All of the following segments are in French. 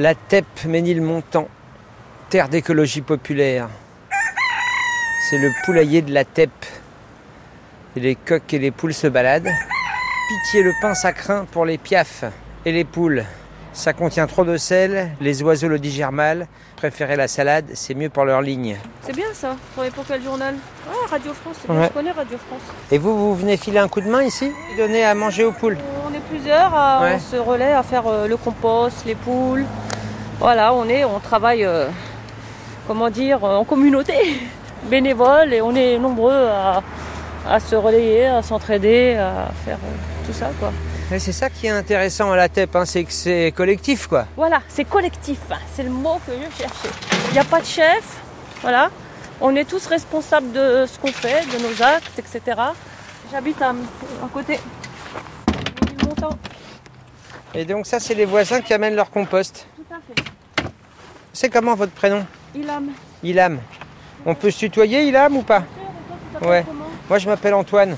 La TEP Ménilmontant, terre d'écologie populaire. C'est le poulailler de la TEP. Et les coqs et les poules se baladent. Pitié le pain sacrin pour les piafs et les poules. Ça contient trop de sel, les oiseaux le digèrent mal. Préférez la salade, c'est mieux pour leur ligne. C'est bien ça. Travaillez pour quel journal Ah, Radio France, c'est bien, Ouais. je connais Radio France. Et vous, vous venez filer un coup de main ici Donner à manger aux poules On est plusieurs, à, Ouais. on se relaie à faire euh, le compost, les poules. Voilà, on est, on travaille, euh, comment dire, en communauté, bénévole, et on est nombreux à, à se relayer, à s'entraider, à faire euh, tout ça, quoi. C'est ça qui est intéressant à la TEP, hein, c'est que c'est collectif quoi. Voilà, c'est collectif, hein, c'est le mot que je cherchais. Il n'y a pas de chef, voilà. On est tous responsables de ce qu'on fait, de nos actes, etc. J'habite à, à côté du montant. Et donc ça c'est les voisins qui amènent leur compost. C'est comment votre prénom Ilham. Ilham. On peut se tutoyer Ilham ou pas Ouais. Moi je m'appelle Antoine.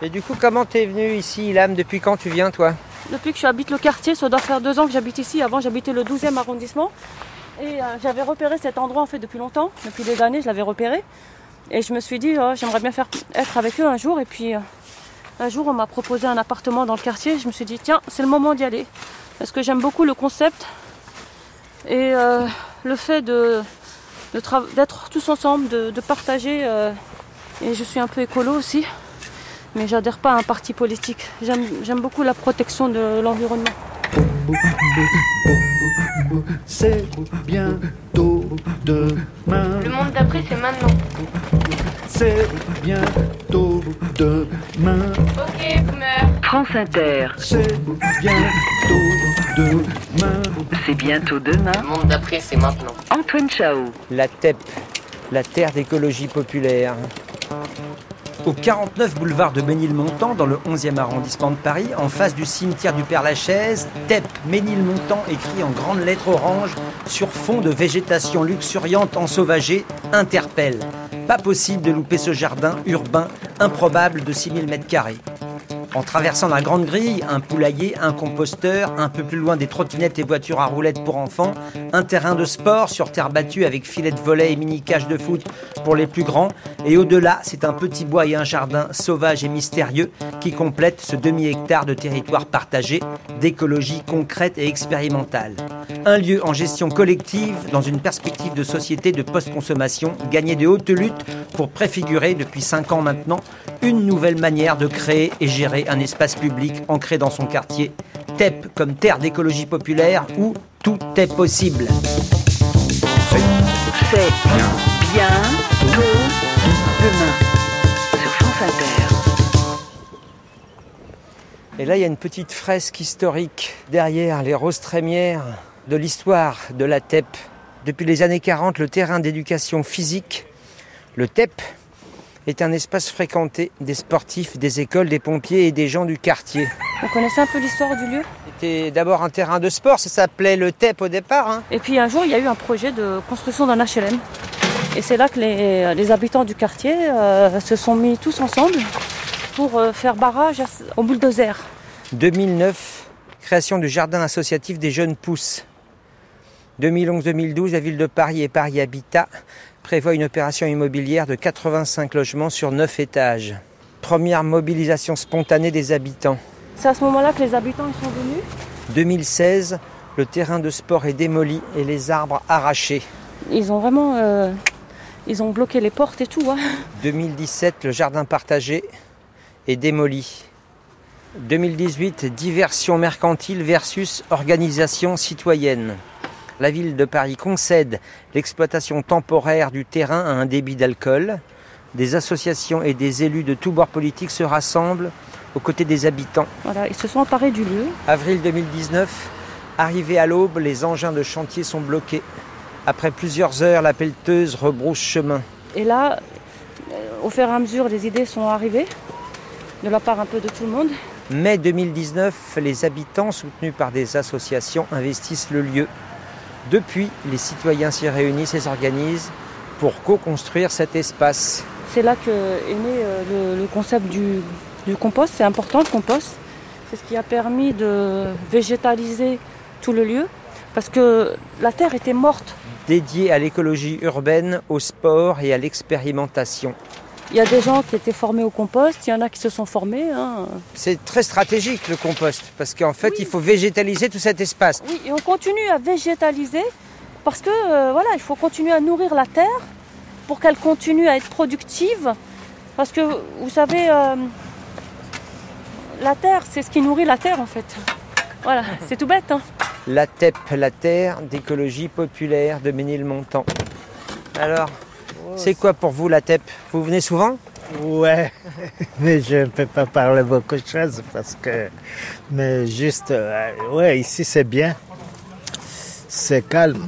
Et du coup comment t'es venu ici Ilham Depuis quand tu viens toi Depuis que j'habite le quartier, ça doit faire deux ans que j'habite ici. Avant, j'habitais le 12e arrondissement. Et euh, j'avais repéré cet endroit en fait depuis longtemps. Depuis des années, je l'avais repéré. Et je me suis dit, oh, j'aimerais bien faire être avec eux un jour. Et puis, euh, un jour, on m'a proposé un appartement dans le quartier. Je me suis dit, tiens, c'est le moment d'y aller. Parce que j'aime beaucoup le concept et euh, le fait de, d'être tous ensemble, de, de partager. euh, et je suis un peu écolo aussi. Mais j'adhère pas à un parti politique. J'aime j'aime beaucoup la protection de l'environnement. C'est bientôt demain. Le monde d'après, c'est maintenant. C'est bientôt demain. Ok, boomer. France Inter, C'est bientôt demain. c'est bientôt demain. Le monde d'après, c'est maintenant. Antoine Chao. La TEP, la terre d'écologie populaire. Au 49 boulevard de Ménilmontant, dans le 11e arrondissement de Paris, en face du cimetière du Père-Lachaise, TEP Ménilmontant écrit en grandes lettres oranges sur fond de végétation luxuriante ensauvagée interpelle. Pas possible de louper ce jardin urbain improbable de 6000 mètres carrés. En traversant la grande grille, un poulailler, un composteur, un peu plus loin des trottinettes et voitures à roulettes pour enfants, un terrain de sport sur terre battue avec filet de volet et mini-cage de foot pour les plus grands, et au-delà, c'est un petit bois et un jardin sauvage et mystérieux qui complètent ce demi-hectare de territoire partagé, d'écologie concrète et expérimentale. Un lieu en gestion collective dans une perspective de société de post-consommation gagné de haute lutte pour préfigurer depuis 5 ans maintenant une nouvelle manière de créer et gérer un espace public ancré dans son quartier. TEP comme terre d'écologie populaire où tout est possible. C'est bientôt demain. Sur France Inter. Et là, il y a une petite fresque historique derrière les roses trémières de l'histoire de la TEP. Depuis les années 40, le terrain d'éducation physique, le TEP, est un espace fréquenté des sportifs, des écoles, des pompiers et des gens du quartier. Vous connaissez un peu l'histoire du lieu? C'était d'abord un terrain de sport, ça s'appelait le TEP au départ. hein. Et puis un jour, il y a eu un projet de construction d'un HLM. Et c'est là que les, les habitants du quartier euh, se sont mis tous ensemble pour euh, faire barrage à- au bulldozer. 2009, création du jardin associatif des jeunes pousses. 2011-2012, la ville de Paris et Paris Habitat prévoient une opération immobilière de 85 logements sur 9 étages. Première mobilisation spontanée des habitants. C'est à ce moment-là que les habitants sont venus. 2016, le terrain de sport est démoli et les arbres arrachés. Ils ont vraiment euh, ils ont bloqué les portes et tout. hein. 2017, le jardin partagé est démoli. 2018, diversion mercantile versus organisation citoyenne. La ville de Paris concède l'exploitation temporaire du terrain à un débit d'alcool. Des associations et des élus de tous bords politiques se rassemblent aux côtés des habitants. Voilà, ils se sont emparés du lieu. Avril 2019, arrivé à l'aube, les engins de chantier sont bloqués. Après plusieurs heures, la pelleteuse rebrousse chemin. Et là, euh, au fur et à mesure, les idées sont arrivées de la part un peu de tout le monde. Mai 2019, les habitants, soutenus par des associations, investissent le lieu. Depuis, les citoyens s'y réunissent et s'organisent pour co-construire cet espace. C'est là que est né euh, le, le concept du, du compost. C'est important le compost. C'est ce qui a permis de végétaliser tout le lieu. parce que la terre était morte. dédié à l'écologie urbaine, au sport et à l'expérimentation. Il y a des gens qui étaient formés au compost, il y en a qui se sont formés. hein. C'est très stratégique le compost, parce qu'en fait, il faut végétaliser tout cet espace. Oui, et on continue à végétaliser parce que euh, voilà, il faut continuer à nourrir la terre pour qu'elle continue à être productive. Parce que vous savez, euh, la terre, c'est ce qui nourrit la terre en fait. Voilà, c'est tout bête. Hein. La TEP, la terre d'écologie populaire de Ménilmontant. Alors, c'est quoi pour vous la TEP? Vous venez souvent? Ouais, mais je ne peux pas parler beaucoup de choses parce que. Mais juste, euh, ouais, ici c'est bien. C'est calme.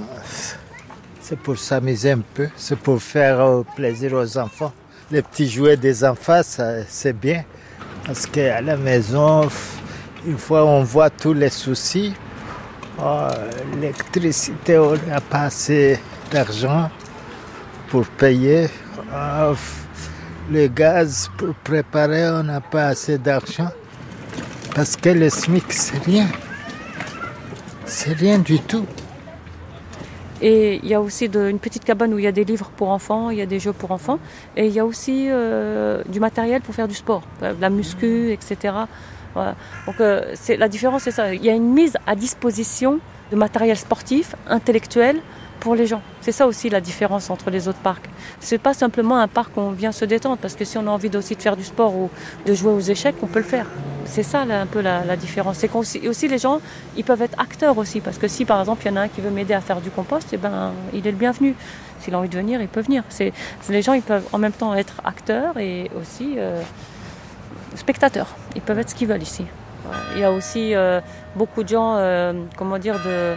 C'est pour s'amuser un peu. C'est pour faire euh, plaisir aux enfants. Les petits jouets des enfants, ça, c'est bien. Parce qu'à la maison, une fois on voit tous les soucis, oh, l'électricité, on n'a pas assez d'argent pour payer. Ah, le gaz pour préparer, on n'a pas assez d'argent. Parce que le SMIC, c'est rien. C'est rien du tout. Et il y a aussi une petite cabane où il y a des livres pour enfants, il y a des jeux pour enfants. Et il y a aussi euh, du matériel pour faire du sport, euh, de la muscu, etc. Donc euh, la différence, c'est ça. Il y a une mise à disposition de matériel sportif, intellectuel les gens. C'est ça aussi la différence entre les autres parcs. C'est pas simplement un parc où on vient se détendre, parce que si on a envie aussi de faire du sport ou de jouer aux échecs, on peut le faire. C'est ça un peu la, différence. C'est aussi les gens, ils peuvent être acteurs aussi, parce que si par exemple il y en a un qui veut m'aider à faire du compost, eh ben il est le bienvenu. S'il a envie de venir, il peut venir. Les gens, ils peuvent en même temps être acteurs et aussi euh, spectateurs. Ils peuvent être ce qu'ils veulent ici. Il y a aussi euh, beaucoup de gens, euh, comment dire, de,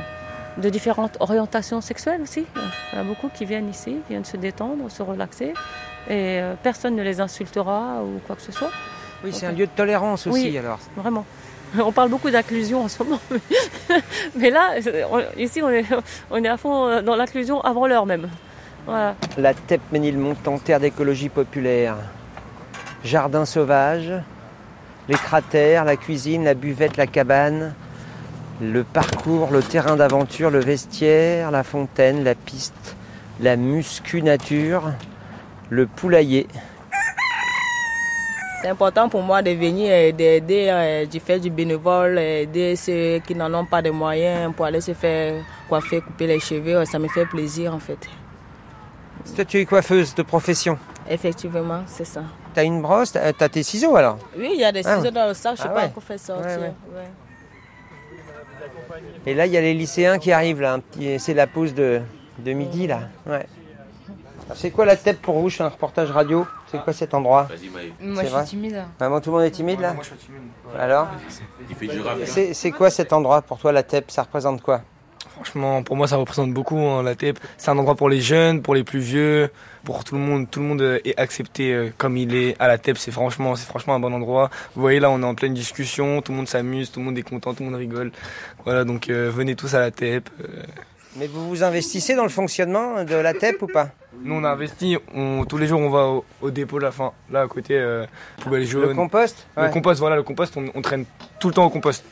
de différentes orientations sexuelles aussi. Il y en a beaucoup qui viennent ici, viennent se détendre, se relaxer, et euh, personne ne les insultera ou quoi que ce soit. Oui, c'est un lieu de tolérance aussi Oui. alors. Vraiment. On parle beaucoup d'inclusion en ce moment. Mais là, on- ici, on est, on est à fond dans l'inclusion avant l'heure même. Voilà. La TEP Ménilmontant, terre d'écologie populaire. Jardin sauvage, les cratères, la cuisine, la buvette, la cabane, le parcours, le terrain d'aventure, le vestiaire, la fontaine, la piste, la muscu nature, le poulailler. C'est important pour moi de venir et d'aider, euh, de faire du bénévole, aider ceux qui n'en ont pas de moyens pour aller se faire coiffer, couper les cheveux. Ça me fait plaisir en fait. Toi, tu es coiffeuse de profession. Effectivement, c'est ça. T'as une brosse, t'as t'as tes ciseaux alors? Oui, il y a des Ah ciseaux dans le sac, je ne sais Ah pas ouais. encore fait sortir. Ouais, ouais. Et là, il y a les lycéens qui arrivent là. C'est la pause de, de midi là. Ouais. C'est quoi la tête pour vous Je fais un reportage radio? C'est quoi cet endroit? Moi, je suis timide. Maman, tout le monde est timide là? Alors? C'est c'est quoi cet endroit pour toi, la TEP Ça représente quoi? Franchement, pour moi, ça représente beaucoup hein, la TEP. C'est un endroit pour les jeunes, pour les plus vieux, pour tout le monde. Tout le monde euh, est accepté euh, comme il est à la TEP. C'est franchement, c'est franchement un bon endroit. Vous voyez là, on est en pleine discussion. Tout le monde s'amuse, tout le monde est content, tout le monde rigole. Voilà, donc euh, venez tous à la TEP. euh. Mais vous vous investissez dans le fonctionnement de la TEP ou pas? Nous, on a investi. On, tous les jours, on va au, au dépôt de la fin, là à côté, euh, poubelle jaune. Le compost? Le compost, voilà, le compost, on, on traîne tout le temps au compost.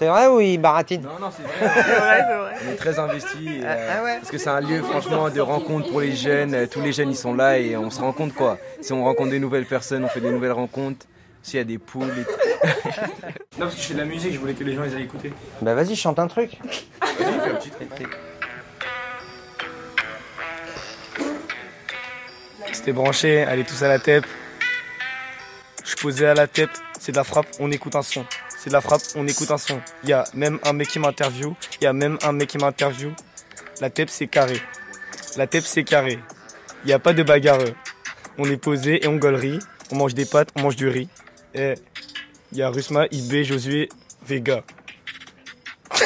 C'est vrai ou il baratine Non, non, c'est vrai. On est très investis. Ah, ah ouais Parce que c'est un lieu franchement de rencontre pour les jeunes. Euh, Tous les jeunes ils sont là et on se rencontre quoi. Si on rencontre des nouvelles personnes, on fait des nouvelles rencontres. S'il y a des poules et tout. Non, parce que je fais de la musique, je voulais que les gens les aillent écouter. Bah vas-y, chante un truc. C'était branché, allez tous à la TEP. Je suis posé à la TEP, c'est de la frappe, on écoute un son. C'est de la frappe, on écoute un son. Il y a même un mec qui m'interview, il y a même un mec qui m'interview. La TEP c'est carré. La TEP c'est carré. Il n'y a pas de bagarreux. On est posé et on gaulerie. On mange des pâtes, on mange du riz. Et il y a Rusma, IB, Josué, Vega.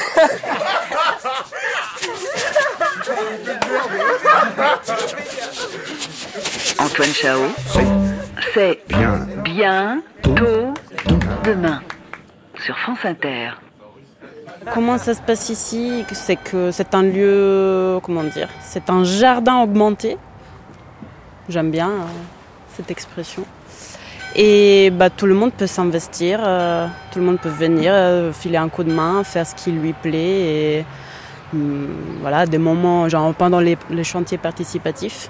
Antoine Chao. C'est bien. Bientôt demain. Sur France Inter. Comment ça se passe ici? C'est que c'est un lieu, comment dire, c'est un jardin augmenté. J'aime bien euh, cette expression. Et bah, tout le monde peut s'investir, euh, tout le monde peut venir, euh, filer un coup de main, faire ce qui lui plaît. Et hum, voilà, des moments, genre pendant les, les chantiers participatifs.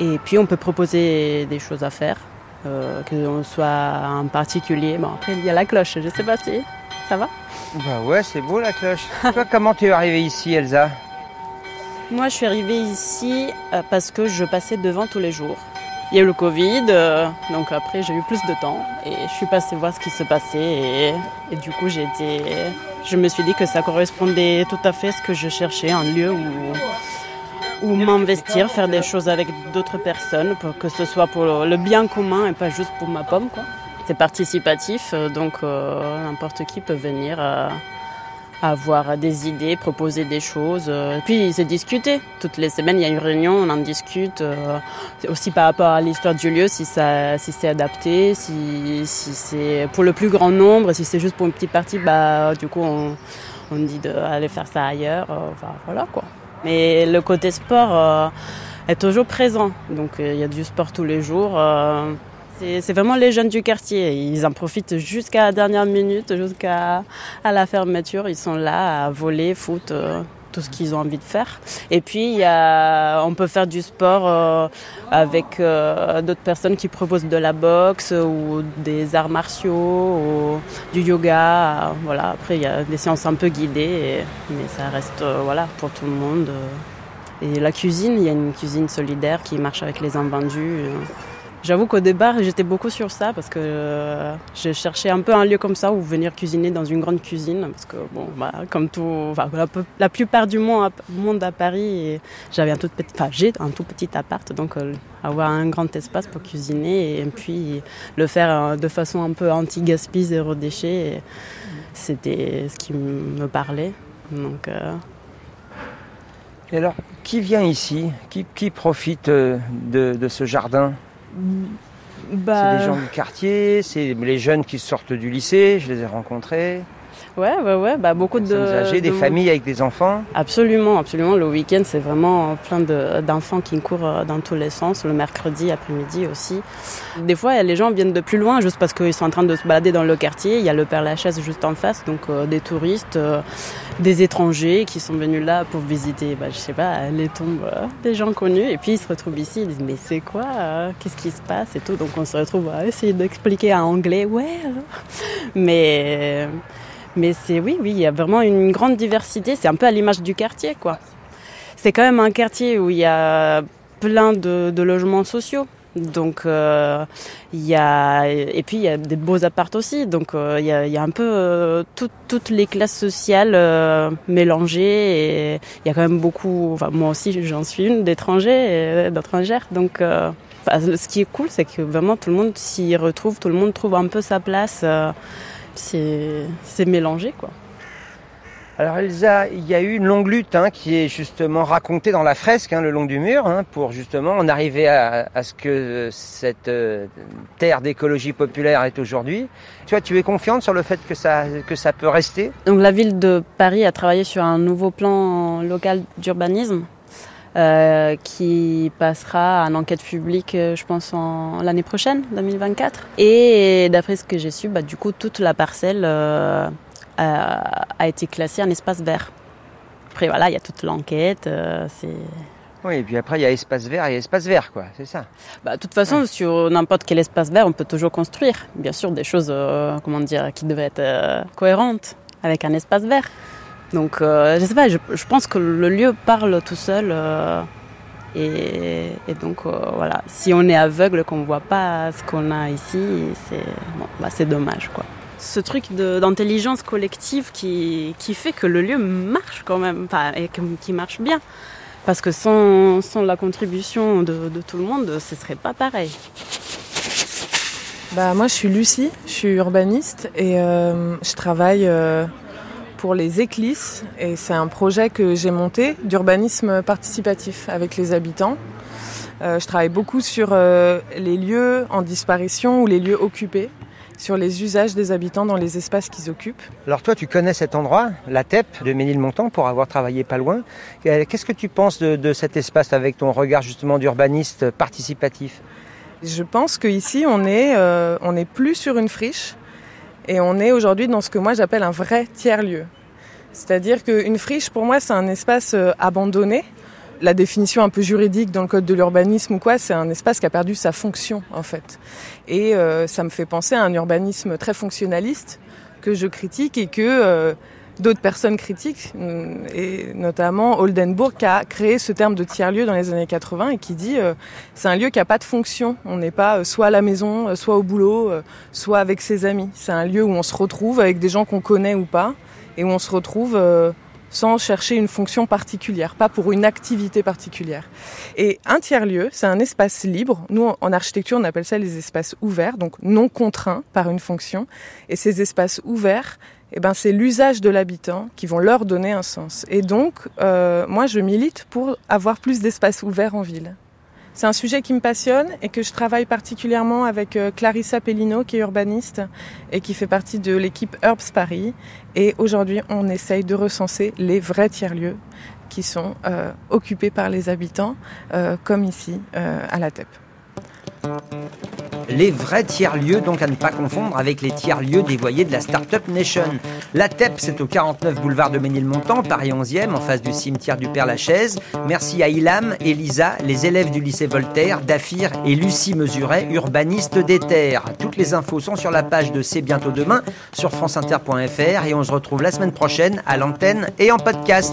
Et puis on peut proposer des choses à faire, euh, que l'on soit en particulier. Bon, après, il y a la cloche, je sais pas si ça va. Bah ouais, c'est beau la cloche. Toi, comment tu es arrivée ici, Elsa? Moi, je suis arrivée ici euh, parce que je passais devant tous les jours. Il y a eu le Covid, euh, donc après j'ai eu plus de temps et je suis passée voir ce qui se passait et, et du coup j'ai été, je me suis dit que ça correspondait tout à fait à ce que je cherchais, un lieu où, où m'investir, faire des choses avec d'autres personnes, que ce soit pour le bien commun et pas juste pour ma pomme. quoi. C'est participatif, euh, donc euh, n'importe qui peut venir euh, avoir des idées, proposer des choses. puis c'est discuter. Toutes les semaines, il y a une réunion, on en discute. euh, aussi par rapport à l'histoire du lieu, si, ça, si c'est adapté, si, si c'est pour le plus grand nombre, si c'est juste pour une petite partie, bah, du coup, on, on dit d'aller faire ça ailleurs. voilà quoi. Mais le côté sport euh, est toujours présent. Donc euh, il y a du sport tous les jours. euh, c'est vraiment les jeunes du quartier. Ils en profitent jusqu'à la dernière minute, jusqu'à à la fermeture. Ils sont là à voler, foot, tout ce qu'ils ont envie de faire. Et puis y a, on peut faire du sport euh, avec euh, d'autres personnes qui proposent de la boxe ou des arts martiaux, ou du yoga. Voilà. Après il y a des séances un peu guidées, mais ça reste euh, voilà pour tout le monde. Et la cuisine, il y a une cuisine solidaire qui marche avec les invendus. J'avoue qu'au départ, j'étais beaucoup sur ça parce que euh, je cherchais un peu un lieu comme ça où venir cuisiner dans une grande cuisine. Parce que, bon, bah, comme tout, enfin, la, plupart du monde à, monde à Paris, j'avais un tout petit, enfin, j'ai un tout petit appart, donc euh, avoir un grand espace pour cuisiner et, puis le faire euh, de façon un peu anti-gaspi, zéro déchet, et c'était ce qui me parlait. Donc, Et alors, qui vient ici? Qui, qui profite de ce jardin? Bah, C'est des gens du quartier, c'est les jeunes qui sortent du lycée, je les ai rencontrés. Ouais, ouais, ouais, bah, beaucoup de. Âgées, des de- familles avec des enfants. Absolument, absolument. Le week-end, c'est vraiment plein de- d'enfants qui courent euh, dans tous les sens. Le mercredi après-midi aussi. Des fois, les gens viennent de plus loin juste parce qu'ils sont en train de se balader dans le quartier. Il y a le Père Lachaise juste en face, donc euh, des touristes, euh, des étrangers qui sont venus là pour visiter, bah, je sais pas, les tombes euh, des gens connus. Et puis ils se retrouvent ici, ils disent mais c'est quoi euh, Qu'est-ce qui se passe et tout. Donc on se retrouve à essayer d'expliquer en anglais. Ouais. alors. Mais mais c'est oui, oui, il y a vraiment une grande diversité. C'est un peu à l'image du quartier, quoi. C'est quand même un quartier où il y a plein de, logements sociaux. Donc euh, il y a et puis il y a des beaux apparts aussi. Donc euh, il y, a, un peu euh, tout- toutes les classes sociales mélangées et il y a quand même beaucoup. Enfin moi aussi j'en suis une d'étrangers, d'étrangères. Donc ce qui est cool, c'est que vraiment tout le monde s'y retrouve, tout le monde trouve un peu sa place. C'est c'est mélangé quoi. Alors Elsa, il y a eu une longue lutte hein, qui est justement racontée dans la fresque, hein, le long du mur, hein, pour justement en arriver à, à ce que cette euh, terre d'écologie populaire est aujourd'hui. Tu vois, tu es confiante sur le fait que ça, que ça peut rester? Donc la ville de Paris a travaillé sur un nouveau plan local d'urbanisme euh, qui passera en enquête publique, euh, je pense, en l'année prochaine, 2024. Et d'après ce que j'ai su, bah, du coup, toute la parcelle euh, a, a été classée en espace vert. Après, voilà, il y a toute l'enquête. euh, c'est Oui, et puis après il y a espace vert et espace vert, quoi, c'est ça. Bah, de toute façon, sur n'importe quel espace vert, on peut toujours construire. Bien sûr, des choses, euh, comment dire, qui devaient être euh, cohérentes avec un espace vert. Donc, euh, je sais pas, je, je pense que le lieu parle tout seul. euh, et, et donc, euh, voilà, si on est aveugle, qu'on voit pas ce qu'on a ici, c'est bon, bah, c'est dommage, quoi. Ce truc d'intelligence collective qui, qui fait que le lieu marche quand même, enfin, et qui marche bien. Parce que sans, sans la contribution de, de tout le monde, ce serait pas pareil. Bah, moi, je suis Lucie, je suis urbaniste et euh, je travaille euh, pour les Éclisses. Et c'est un projet que j'ai monté d'urbanisme participatif avec les habitants. Euh, je travaille beaucoup sur euh, les lieux en disparition ou les lieux occupés, sur les usages des habitants dans les espaces qu'ils occupent. Alors toi, tu connais cet endroit, la TEP de Ménilmontant, pour avoir travaillé pas loin. Euh, Qu'est-ce que tu penses de, de cet espace avec ton regard justement d'urbaniste participatif? Je pense qu'ici, on est, euh, on est plus sur une friche et on est aujourd'hui dans ce que moi j'appelle un vrai tiers-lieu. C'est-à-dire qu'une friche, pour moi, c'est un espace euh, abandonné. La définition un peu juridique dans le code de l'urbanisme ou quoi, c'est un espace qui a perdu sa fonction, en fait. Et euh, ça me fait penser à un urbanisme très fonctionnaliste que je critique et que euh, d'autres personnes critiquent, euh, et notamment Oldenburg qui a créé ce terme de tiers-lieu dans les années 80 et qui dit euh, c'est un lieu qui n'a pas de fonction. On n'est pas euh, soit à la maison, euh, soit au boulot, euh, soit avec ses amis. C'est un lieu où on se retrouve avec des gens qu'on connaît ou pas et où on se retrouve euh, sans chercher une fonction particulière, pas pour une activité particulière. Et un tiers-lieu, c'est un espace libre. Nous, en architecture, on appelle ça les espaces ouverts, donc non contraints par une fonction. Et ces espaces ouverts, eh ben, c'est l'usage de l'habitant qui vont leur donner un sens. Et donc, euh, moi, je milite pour avoir plus d'espaces ouverts en ville. C'est un sujet qui me passionne et que je travaille particulièrement avec euh, Clarissa Pellino, qui est urbaniste et qui fait partie de l'équipe Herbs Paris. Et aujourd'hui, on essaye de recenser les vrais tiers-lieux qui sont euh, occupés par les habitants, comme ici à la TEP. Les vrais tiers-lieux, donc à ne pas confondre avec les tiers-lieux dévoyés de la Startup Nation. La TEP, c'est au 49 boulevard de Ménilmontant, Paris 11e, en face du cimetière du Père-Lachaise. Merci à Ilham, Elisa, les élèves du lycée Voltaire, Dafir et Lucie Mesuret, urbanistes des terres. Toutes les infos sont sur la page de C'est bientôt demain sur franceinter.fr et on se retrouve la semaine prochaine à l'antenne et en podcast.